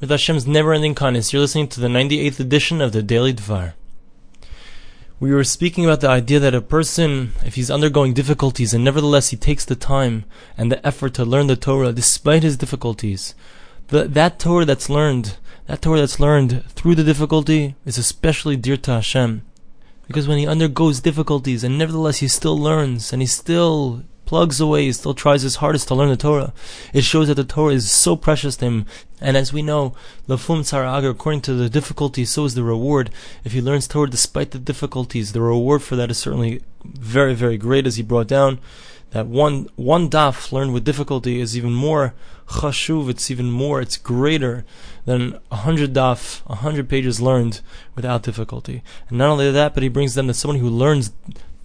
with Hashem's never-ending kindness. You're listening to the 98th edition of the Daily Dvar. We were speaking about the idea that a person, if he's undergoing difficulties and nevertheless he takes the time and the effort to learn the Torah despite his difficulties, the, that Torah that's learned, that Torah that's learned through the difficulty is especially dear to Hashem. Because when he undergoes difficulties and nevertheless he still learns and he still plugs away, he still tries his hardest to learn the Torah. It shows that the Torah is so precious to him. And as we know, Lafum Tzara according to the difficulty, so is the reward. If he learns Torah despite the difficulties, the reward for that is certainly very, very great, as he brought down. That one one daf learned with difficulty is even more chashuv, it's even more, it's greater than a hundred daf, a hundred pages learned without difficulty. And not only that, but he brings them that someone who learns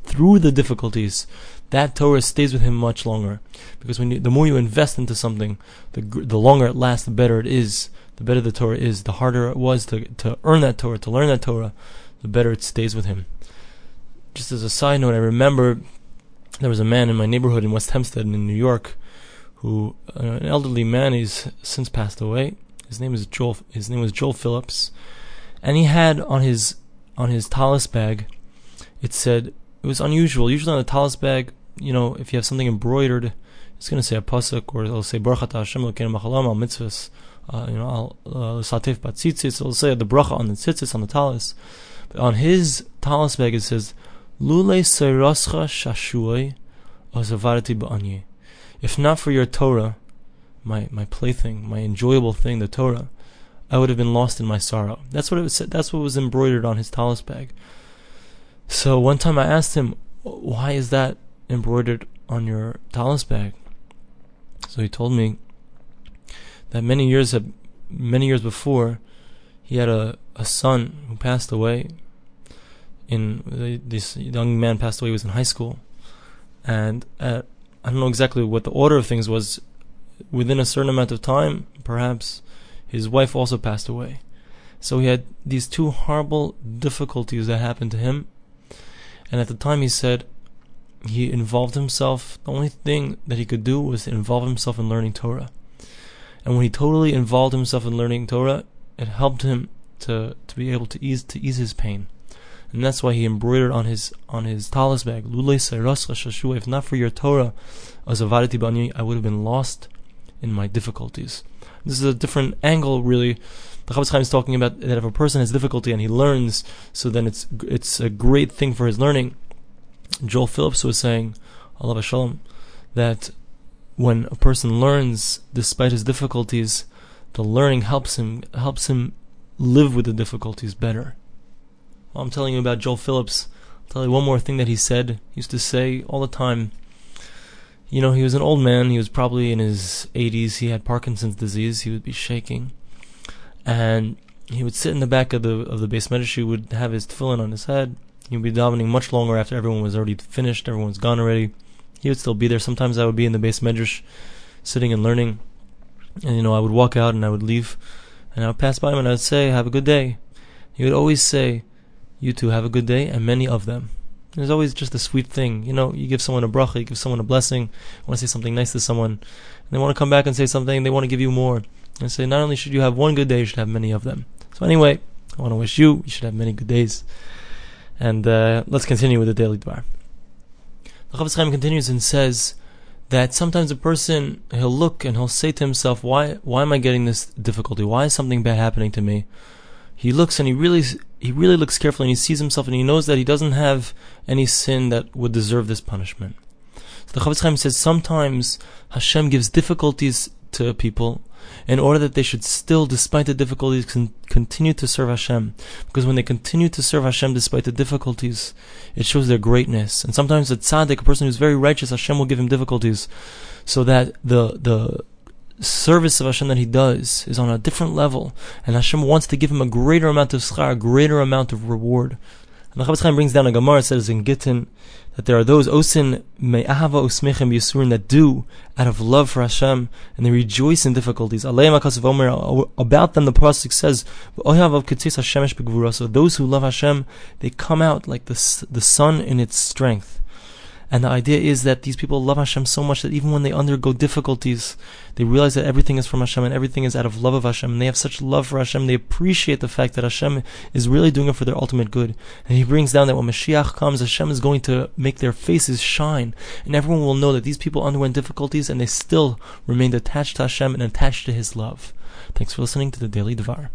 through the difficulties, that Torah stays with him much longer. Because when you, the more you invest into something, the the longer it lasts, the better it is. The better the Torah is, the harder it was to to earn that Torah, to learn that Torah, the better it stays with him. Just as a side note, I remember there was a man in my neighborhood in West Hempstead in New York, who uh, an elderly man. He's since passed away. His name is Joel. His name was Joel Phillips, and he had on his on his tallis bag, it said it was unusual. Usually on the tallis bag, you know, if you have something embroidered, it's going to say a pasuk or it'll say Baruch Hashem Elokeinu al mitzvahs. Uh, you know, uh, satif bat tzitzis. It'll say the bracha on the tzitzis on the talis. But on his talis bag it says Lule seirascha shashuay azavarati ba'anye. If not for your Torah, my my plaything, my enjoyable thing, the Torah, I would have been lost in my sorrow. That's what it was. That's what was embroidered on his talis bag. So one time I asked him, "Why is that embroidered on your tallis bag. So he told me that many years had, many years before, he had a, a son who passed away. In this young man passed away. He was in high school, and at, I don't know exactly what the order of things was. Within a certain amount of time, perhaps his wife also passed away. So he had these two horrible difficulties that happened to him. And at the time, he said, he involved himself. The only thing that he could do was involve himself in learning Torah. And when he totally involved himself in learning Torah, it helped him to, to be able to ease to ease his pain. And that's why he embroidered on his on his talis bag, If not for your Torah, as a bani, I would have been lost in my difficulties. This is a different angle, really. The Chofetz Chaim is talking about that if a person has difficulty and he learns, so then it's it's a great thing for his learning. Joel Phillips was saying, Allah Shalom, that when a person learns despite his difficulties, the learning helps him helps him live with the difficulties better. While I'm telling you about Joel Phillips, I'll tell you one more thing that he said. He used to say all the time. You know, he was an old man. He was probably in his 80s. He had Parkinson's disease. He would be shaking, and he would sit in the back of the of the beis medrash. He would have his tefillin on his head, He'd be davening much longer after everyone was already finished, everyone's gone already. He would still be there. Sometimes I would be in the beis medrash, sitting and learning, and you know I would walk out and I would leave, and I would pass by him and I would say, "Have a good day." He would always say, "You too have a good day," and many of them. There's always just a sweet thing, you know. You give someone a bracha, you give someone a blessing. You want to say something nice to someone, and they want to come back and say something. They want to give you more, and say, not only should you have one good day, you should have many of them. So anyway, I want to wish you, you should have many good days. And uh, let's continue with the daily dvar. The Chofetz Chaim continues and says that sometimes a person he'll look and he'll say to himself, "Why? Why am I getting this difficulty? Why is something bad happening to me?" He looks and he really he really looks carefully and he sees himself and he knows that he doesn't have any sin that would deserve this punishment. So the Chofetz Chaim says sometimes Hashem gives difficulties to people in order that they should still, despite the difficulties, con- continue to serve Hashem. Because when they continue to serve Hashem despite the difficulties, it shows their greatness. And sometimes a tzaddik, a person who's very righteous, Hashem will give him difficulties, so that the the service of Hashem that he does is on a different level, and Hashem wants to give him a greater amount of schar, a greater amount of reward. And the Chofetz Chaim brings down a Gemara, says in Gittin, that there are those osin me'ahava usmechem yisurin that do out of love for Hashem and they rejoice in difficulties. Omer, About them, the pasuk says, So those who love Hashem, they come out like the the sun in its strength. And the idea is that these people love Hashem so much that even when they undergo difficulties, they realize that everything is from Hashem and everything is out of love of Hashem. And they have such love for Hashem, they appreciate the fact that Hashem is really doing it for their ultimate good. And he brings down that when Mashiach comes, Hashem is going to make their faces shine. And everyone will know that these people underwent difficulties and they still remained attached to Hashem and attached to His love. Thanks for listening to the Daily Dvar.